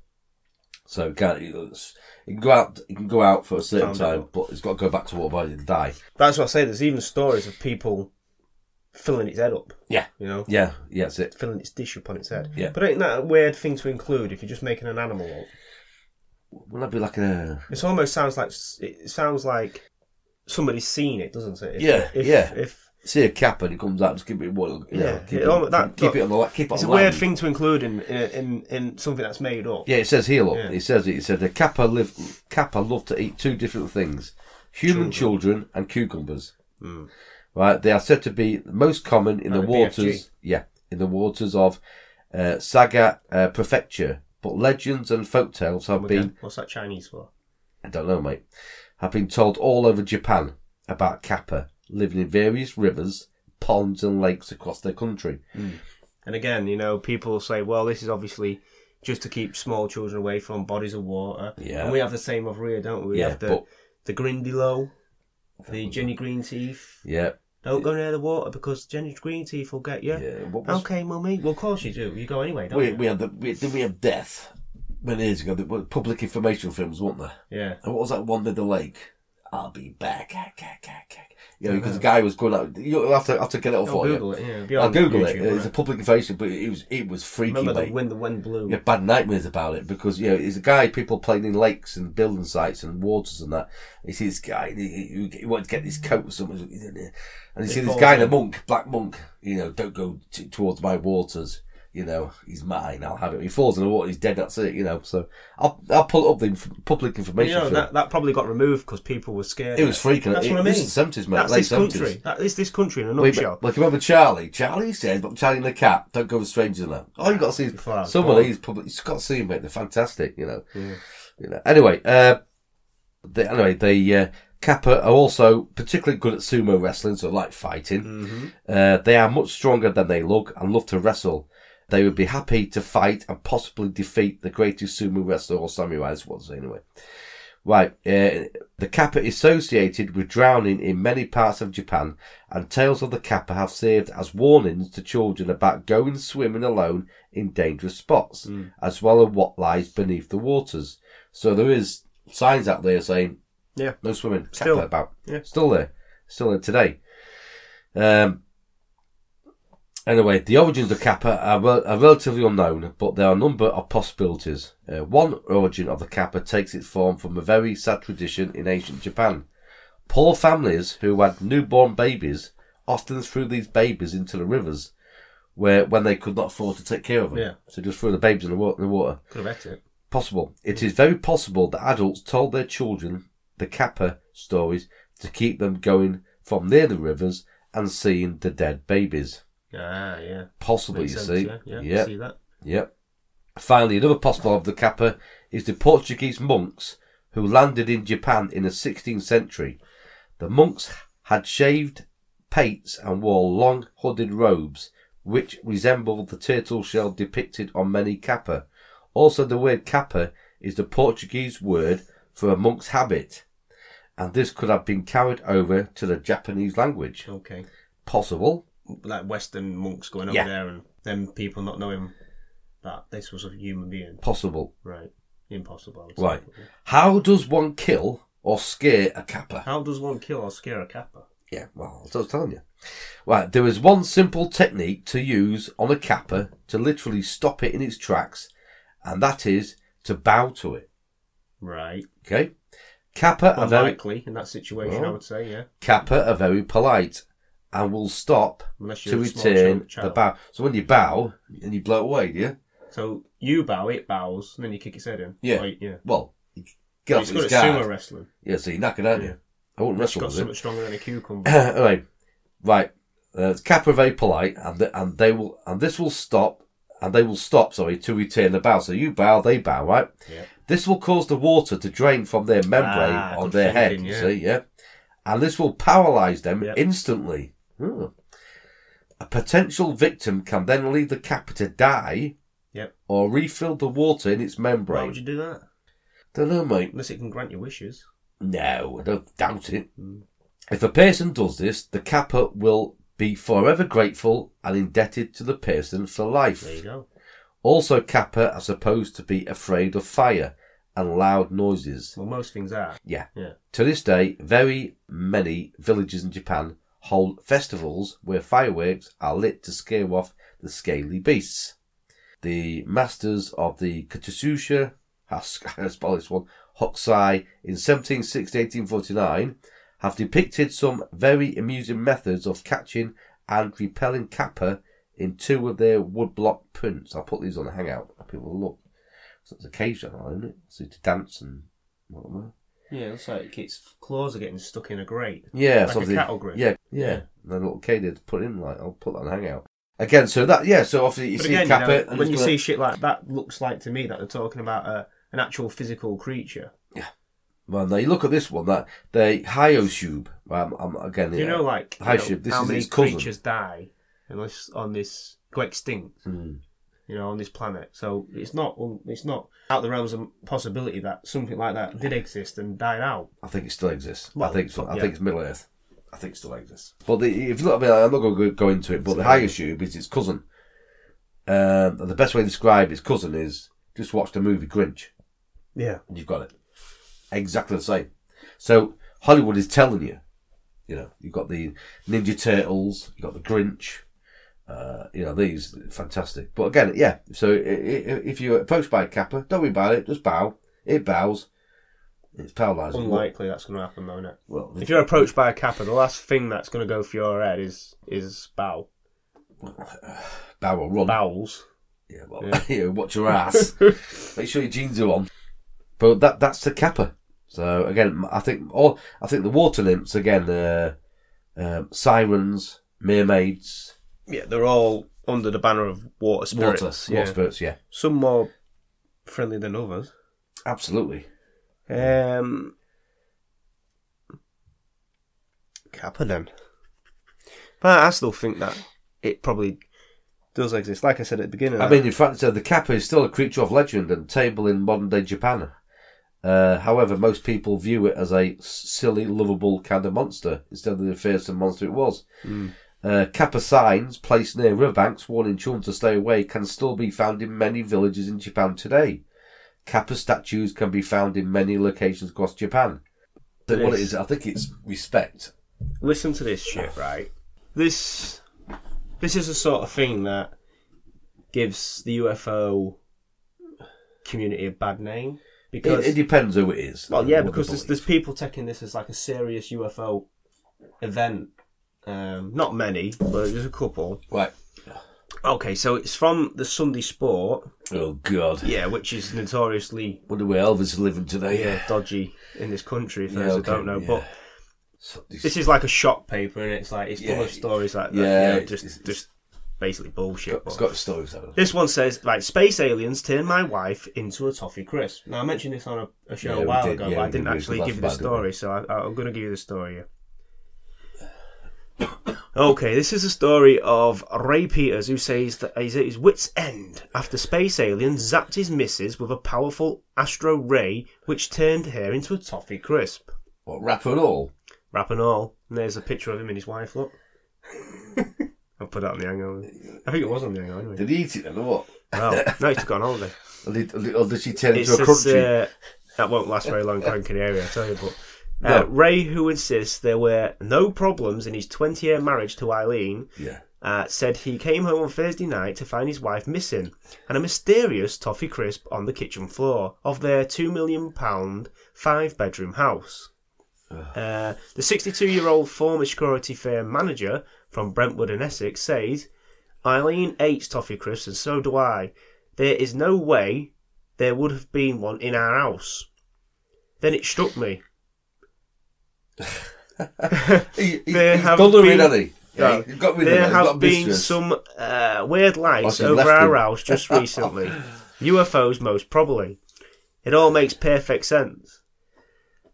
So it can, it can go out. It can go out for a certain time, but it's got to go back to water body and die. that's what I say. There's even stories of people filling its head up. Yeah, You know, yeah, yeah. That's it. filling its dish up on its head. Yeah. But ain't that a weird thing to include if you're just making an animal up? Wouldn't that be like a? It almost sounds like it sounds like somebody's seen it, doesn't it? If, Yeah, if, yeah. If See a kappa and it comes out, just keep it. You know, Yeah, keep it it, that- keep it on the keep it it's a on weird thing to include in in, in in something that's made up. Yeah, it says here, look. Yeah. It says it. It said the kappa live kappa love to eat two different things: human children, and cucumbers. Mm. Right, they are said to be most common in the waters. BFG. Yeah, in the waters of uh, Saga uh, Prefecture. But legends and folk tales have Again, been what's that Chinese for? I don't know, mate. Have been told all over Japan about kappa living in various rivers, ponds, and lakes across their country. Hmm. And again, you know, people say, well, this is obviously just to keep small children away from bodies of water. Yeah. And we have the same over here, don't we? We Yeah, have the, but- the Grindylow, the Jenny Green Teeth. Yeah, Don't go near the water because Jenny Green Teeth will get you. yeah. What was, Okay, mummy. Well, of course you do. You go anyway, don't we you? we had the we, did we have death many years ago? Were public information films, weren't there? Yeah. And what was that one with the lake? I'll be back. You know, because the guy was going out. You'll have to have to get it off I'll for Google you. it. Yeah. I'll Google YouTube, it. won't It's a public information, but it was it was freaky. Remember the when the wind blew. Have bad nightmares about it because you know it's a guy people playing in lakes and building sites and waters and that. You see this guy, he, he, he wanted to get this coat or something, and you see this guy in a monk, black monk. You know, don't go t- towards my waters. You know, he's mine. I'll have it. He falls in the water. He's dead. That's it. You know. So I'll I'll pull up the inf- public information. You know that, that probably got removed because people were scared. it was freaking. That's it, what I mean. seventies, mate. That's late this 70s. country. That is this country in a nutshell. like remember Charlie? Charlie says, "But Charlie and the cat don't go with strangers." That. Oh, you got to see Before I was some of these. Public, you've got to see them, mate. They're fantastic. You know. Yeah. You know. Anyway, uh, they, anyway, the uh, Kappa are also particularly good at sumo wrestling, so like fighting. Mm-hmm. Uh, they are much stronger than they look and love to wrestle. They would be happy to fight and possibly defeat the greatest sumo wrestler or samurai, is what anyway. Right, uh, the Kappa is associated with drowning in many parts of Japan, and tales of the Kappa have served as warnings to children about going swimming alone in dangerous spots, as well as what lies beneath the waters. So there is signs out there saying, Yeah. no swimming, Kappa Still. about. Yeah. Still there. Still there today. Um, Anyway, the origins of Kappa are, rel- are relatively unknown, but there are a number of possibilities. Uh, one origin of the Kappa takes its form from a very sad tradition in ancient Japan. Poor families who had newborn babies often threw these babies into the rivers, where when they could not afford to take care of them, Yeah. so just threw the babies in the, wa- in the water. Could have ate it. Possible. It is very possible that adults told their children the Kappa stories to keep them going from near the rivers and seeing the dead babies. Ah, yeah. Possibly, Makes you sense, see. Yeah, yeah. Yep. See that? Yep. Finally, another possible of the Kappa is the Portuguese monks who landed in Japan in the 16th century. The monks had shaved pates and wore long hooded robes, which resembled the turtle shell depicted on many Kappa. Also, the word Kappa is the Portuguese word for a monk's habit, and this could have been carried over to the Japanese language. Okay. Possible. Like Western monks going over Yeah. there and then people not knowing that this was a human being. Possible. Right. Impossible. I would say. Right. How does one kill or scare a Kappa? How does one kill or scare a kappa? Yeah, well, I was telling you. Right, there is one simple technique to use on a kappa to literally stop it in its tracks, and that is to bow to it. Right. Okay? Kappa are very Unlikely in that situation, I Well. would say, yeah. kappa are very polite and will stop Unless to you're a small return child- child. the bow. So when you bow and you blow away, do you? So you bow, it bows, and then you kick its head in. Yeah. You- yeah. Well, you get off it's its good at sumo guard. wrestling. Yeah, so you knock it out. Yeah. you. I wouldn't It's wrestle got with so it. much stronger than a cucumber. anyway, right. Uh, Kappa are very polite, and th- and they will, and this will stop, and they will stop. Sorry, to return the bow. So you bow, they bow, right? Yeah. This will cause the water to drain from their membrane Ah, on good their head. thinking, You yeah. see, yeah, and this will paralyze them instantly. Hmm. A potential victim can then leave the Kappa to die, Yep. or refill the water in its Why membrane. would you do that? Don't know, mate. Unless it can grant your wishes. No, I don't doubt it. Mm. If a person does this, the kappa will be forever grateful and indebted to the person for life. There you go. Also, kappa are supposed to be afraid of fire and loud noises. Well, most things are. Yeah. Yeah. To this day, very many villages in Japan hold festivals where fireworks are lit to scare off the scaly beasts. The masters of the Katsushika, I spell this one, Hokusai, in 1760-1849, have depicted some very amusing methods of catching and repelling kappa in two of their woodblock prints. I'll put these on the hangout. People will look. So it's a cage channel, isn't it? So to dance and whatever. Yeah, it looks like its claws are getting stuck in a grate. Yeah, Like a cattle grid. Yeah, yeah. Yeah. And a little cage to put in like I'll put that on hangout. Again, so that yeah, so obviously you But see again, kappa you know, and when you gonna- see shit like that, looks like to me that they're talking about a, an actual physical creature. Yeah. Well, now you look at this one that the Hyosube. Um, um, again, Do you yeah. know, like, you Hi, know, this how is many cousin. creatures die on this, on this go extinct? Hmm. You know, on this planet. So it's not it's not out the realms of possibility that something like that did exist and died out. I think it still exists. Well, I think so. I yeah. think it's Middle Earth. I think it still exists. But the, if you look I'm not going to go into it. But the Hyosube is its cousin. Um, and the best way to describe its cousin is just watch the movie Grinch. Yeah. and you've got it. Exactly the same. So Hollywood is telling you, you know, you've got the Ninja Turtles, you've got the Grinch, uh, you know, these fantastic. But again, yeah. So if you're approached by a kappa, don't worry about it. Just bow. It bows. It's paralysed. Unlikely that's going to happen, though, innit? Well, If you're approached by a kappa, the last thing that's going to go for your head is is bow, bow or run. bowels. Yeah, well, you know, watch your ass. Make sure your jeans are on. But that that's the kappa. So again, I think all I think the water nymphs again, uh, um, sirens, mermaids, Yeah, they're all under the banner of water spirits. water, water spirits. Yeah, Some more friendly than others. absolutely. Um, Kappa then. But I still think that it probably does exist. Like I said at the beginning, I mean, in fact, uh, the kappa is still a creature of legend and table in modern day Japan. Uh, however, most people view it as a silly, lovable kind of monster instead of the fearsome monster it was. Uh, kappa signs placed near riverbanks warning children to stay away can still be found in many villages in Japan today. Kappa statues can be found in many locations across Japan. So what it is, I think it's respect. listen to this shit, right? This this is the sort of thing that gives the UFO community a bad name It, because it depends who it is. well, yeah, because there's, there's people taking this as like a serious UFO event. Um, not many, but there's a couple. right. Okay, so it's from the Sunday Sport, Oh God. yeah, which is notoriously Wonder where Elvis is living today. yeah, dodgy in this country. For Yeah, those who okay, don't know, yeah. but So- this is like a shock paper, and it's like it's full Yeah, of stories like that. yeah, you know, it's- just it's- just basically bullshit. It's but- got stories though. This one says, like, space aliens turned my wife into a toffee crisp. Now, I mentioned this on a, a show Yeah, a we while did, ago, yeah, but I we didn't did, actually give you the didn't story, so I, I'm going to give you the story. here. Okay, this is a story of Ray Peters, who says that he's at his wit's end after space aliens zapped his missus with a powerful astro ray, which turned her into a toffee crisp. What rap and all? Wrap and all. And there's a picture of him and his wife, look. I'll put that on the hangover. I think it was on the hangover anyway. Did he eat it then or what? Well, no, he's took on holiday. Or did, or did she turn It's into a just, crunchy? uh, that won't last very long, cranking area, I tell you. But Uh, Ray, who insists there were no problems in his 20-year marriage to Eileen, yeah. uh, said he came home on Thursday night to find his wife missing and a mysterious toffee crisp on the kitchen floor of their two million pound five bedroom house. Uh, the 62 year old former security firm manager from Brentwood in Essex says, Eileen eats toffee crisps and so do I. There is no way there would have been one in our house. Then it struck me. He, he, There he's have done been- he? No, he's got rid there her. He's got a have been some uh, weird lights over our him. house just recently. UFOs, most probably. It all makes perfect sense.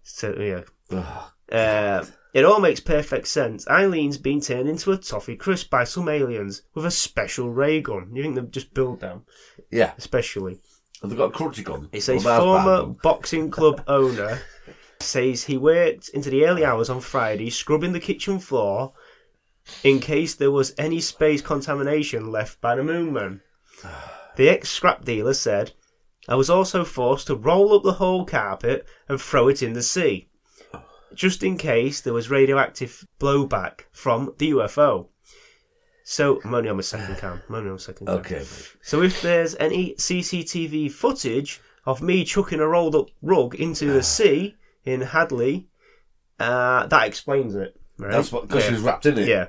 So yeah, Ugh. uh, it all makes perfect sense. Eileen's been turned into a toffee crisp by some aliens with a special ray gun. You think they've just built them, Yeah. especially. Have they got a crunchy gun? It says Or Mars former boxing club owner says he worked into the early hours on Friday scrubbing the kitchen floor in case there was any space contamination left by the moonman. The ex scrap dealer said, I was also forced to roll up the whole carpet and throw it in the sea, just in case there was radioactive blowback from the UFO. So, I'm only on my second cam. I'm only on my second cam. Okay. So if there's any CCTV footage of me chucking a rolled up rug into the sea in Hadleigh, uh, that explains it. Right? That's what because yeah. she was wrapped in it. Yeah.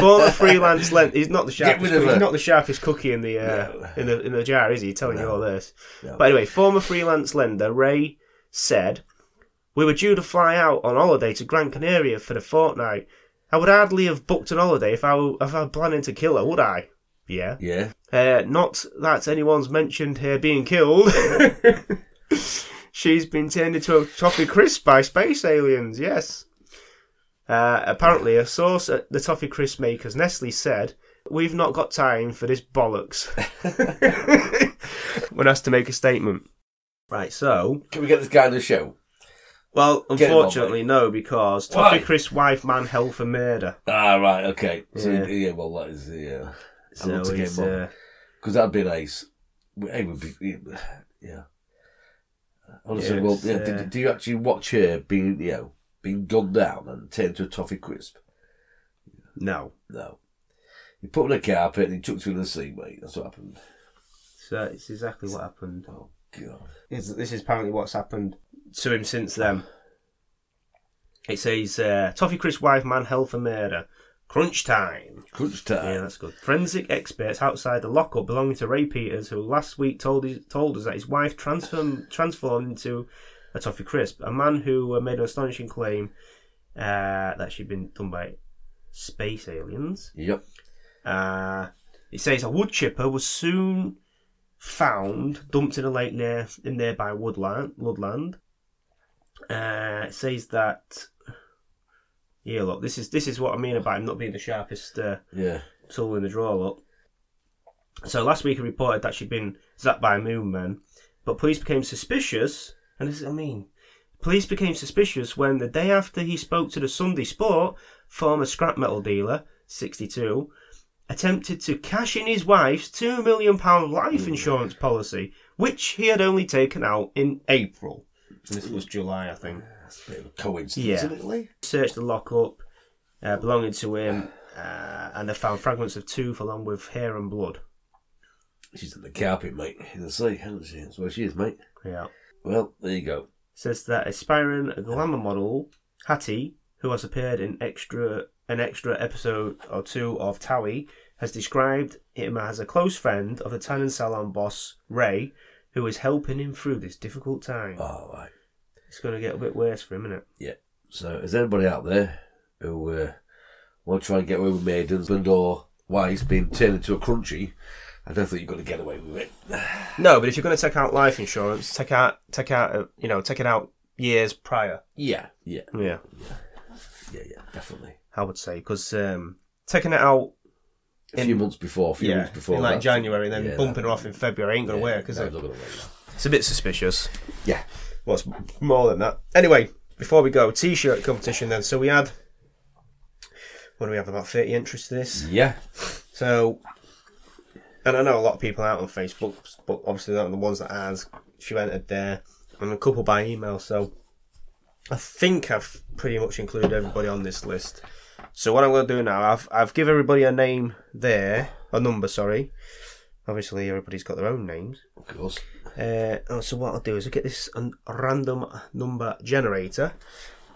Former freelance length. He's not the Get sharpest. rid of He's not the sharpest cookie in the uh, No. in the in the jar, is he? Telling you all this. No. But anyway, former freelance lender Ray said, "We were due to fly out on holiday to Gran Canaria for the fortnight. I would hardly have booked an holiday if I were, if I were planning to kill her, would I? Yeah. Yeah. Uh, not that anyone's mentioned her being killed. She's been turned into a toffee crisp by space aliens. Yes. Uh, apparently, a source at the toffee crisp makers, Nestle, said, "We've not got time for this bollocks." when asked to make a statement. Right. So, Can we get this guy on the show? well, Get him on, unfortunately, no, because toffee crisp wife man held for murder. Ah, right. Okay. So Yeah. yeah, well, that is yeah. I'd So love to get he's, him on. uh, Because that'd be nice. Hey, would be yeah. Honestly, Yeah, well, it's, yeah. do, you actually watch her being you know being gunned down and turned to a toffee crisp? no. No. He put on a carpet and he chucked her in the sea, mate. That's what happened. So it's exactly what happened. Oh god. This, this is apparently what's happened to him since then. It says, uh, Toffee Crisp wife man held for murder. Crunch time. Crunch time. Yeah, that's good. Forensic experts outside the lockup belonging to Ray Peters, who last week told his, told us that his wife transformed transformed into a toffee crisp, a man who uh, made an astonishing claim uh, that she'd been done by space aliens. Yep. Uh, it says a wood chipper was soon found dumped in a lake near in nearby woodland. Woodland. Uh, it says that. Yeah, look, this is this is what I mean about him not being the sharpest uh, Yeah. tool in the drawer. Look. So last week he reported that she'd been zapped by a moon man, but police became suspicious. And this is what I mean. Police became suspicious when the day after he spoke to the Sunday Sport, former scrap metal dealer, 62, attempted to cash in his wife's £2 million life insurance policy, which he had only taken out in April. And this was July, I think. That's a bit of a coincidence, Yeah. isn't it, Lee? Searched the lockup uh, belonging to him, uh, and they found fragments of tooth along with hair and blood. She's in the carpet, mate. In the sea, hasn't she? That's where she is, mate. Yeah. Well, there you go. says that aspiring glamour model Hattie, who has appeared in extra an extra episode or two of Towie, has described him as a close friend of the Tannen salon boss Ray, who is helping him through this difficult time. All right. It's going to get a bit worse for him, isn't it? Yeah. So, is anybody out there who uh, want to try and get away with maidens and or wives being turned into a crunchy? I don't think you're going to get away with it. No, but if you're going to take out life insurance, take out take out uh, you know take it out years prior. Yeah. Yeah. Yeah, Yeah. Yeah. Definitely. I would say because um, taking it out A In- few months before. A few yeah weeks before. in like. January and then Yeah, bumping that- her off in February ain't going to yeah, work, is no, it? it's not gonna work, no. It's a bit suspicious. Yeah. What's more than that? Anyway, before we go, t-shirt competition then. So we had, what do we have? About thirty entries to this. Yeah. So, and I know a lot of people out on Facebook, but obviously not the ones that has. You entered there, and a couple by email. So, I think I've pretty much included everybody on this list. So what I'm going to do now, I've I've give everybody a name there, a number, sorry. Obviously, everybody's got their own names. Of course. Uh, oh, so what I'll do is I'll get this un- random number generator,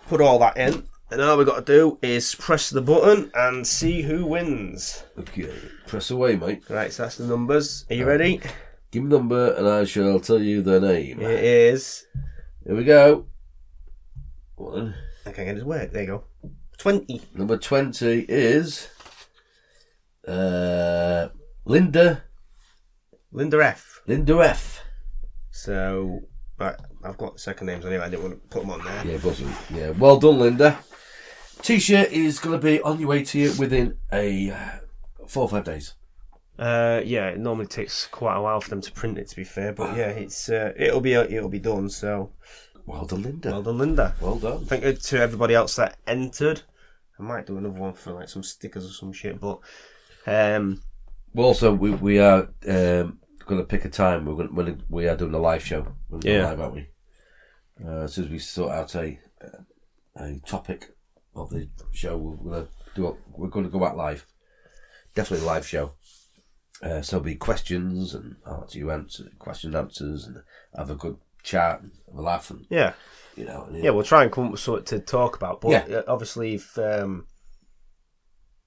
put all that in, and all we've got to do is press the button and see who wins. Okay. Press away, mate. Right, so that's the numbers. Are you ready? Give me the number and I shall tell you the name. It is. Here we go. One. I can't get it to work. There you go. 20. Number 20 is uh, Linda Linda F. Linda F. So, right, I've got second names anyway. I didn't want to put them on there. Yeah, wasn't. Yeah, well done, Linda. T-shirt is going to be on your way to you within a uh, four or five days. Uh, yeah, it normally takes quite a while for them to print it. To be fair, but yeah, it's uh, it'll be it'll be done. So, Well done, Linda. well done, Linda. Well done. Thank you to everybody else that entered. I might do another one for like some stickers or some shit, but um, Well, also, we we are um, going to pick a time. We're going to, we are doing a live show. We're Yeah. live, aren't we? Uh, as soon as we sort out a a topic of the show, we're going to do. A, we're going to go out live. Definitely a live show. Uh, so there'll be questions and I'll answer you answer question and answers and have a good chat and have a laugh and yeah, you know. and, yeah, we'll try and come up with something to talk about. But Yeah. uh, obviously, if um,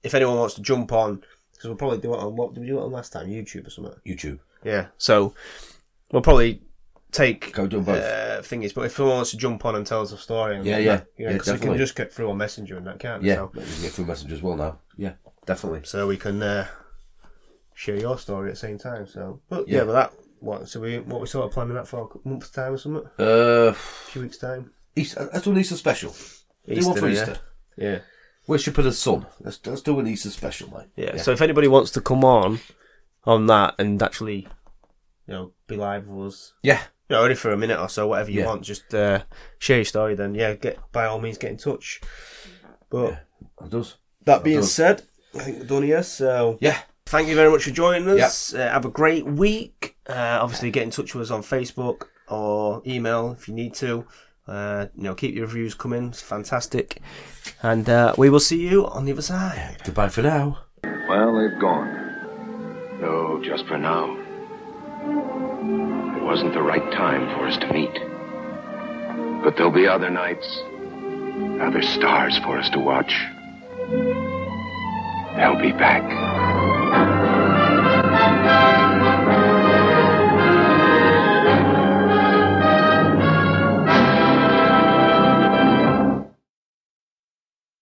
if anyone wants to jump on, because we'll probably do it on what did we do it on last time? YouTube or something. YouTube. Yeah, so we'll probably take Go do both. uh, thingies. But if someone wants to jump on and tell us a story, and Yeah, yeah. you know, Yeah, 'cause we can definitely. just get through on Messenger and that, can't we? Yeah, So, you can get through message as well now. Yeah, definitely. so we can uh, share your story at the same time. So, but yeah, Yeah. but that what? So we what we sort of planning that for a month's time or something? Uh, A few weeks time. Easter, let's do an Easter special. do one for yeah. Easter. Yeah. Worship of the Sun. Let's, let's do an Easter special, mate. yeah, So if anybody wants to come on on that and actually, you know, be live with us, Yeah. you know, only for a minute or so, whatever you Yeah. want, just uh, share your story. Then yeah, get by all means get in touch. But Yeah. That does. that being does. said, I think we're done here. So Yeah. thank you very much for joining us. Uh, have a great week. Uh, obviously, get in touch with us on Facebook or email if you need to. Uh, you know, keep your reviews coming. It's fantastic. And uh, we will see you on the other side. Goodbye for now. Well, they've gone. No, just for now. It wasn't the right time for us to meet. But there'll be other nights, other stars for us to watch. They'll be back.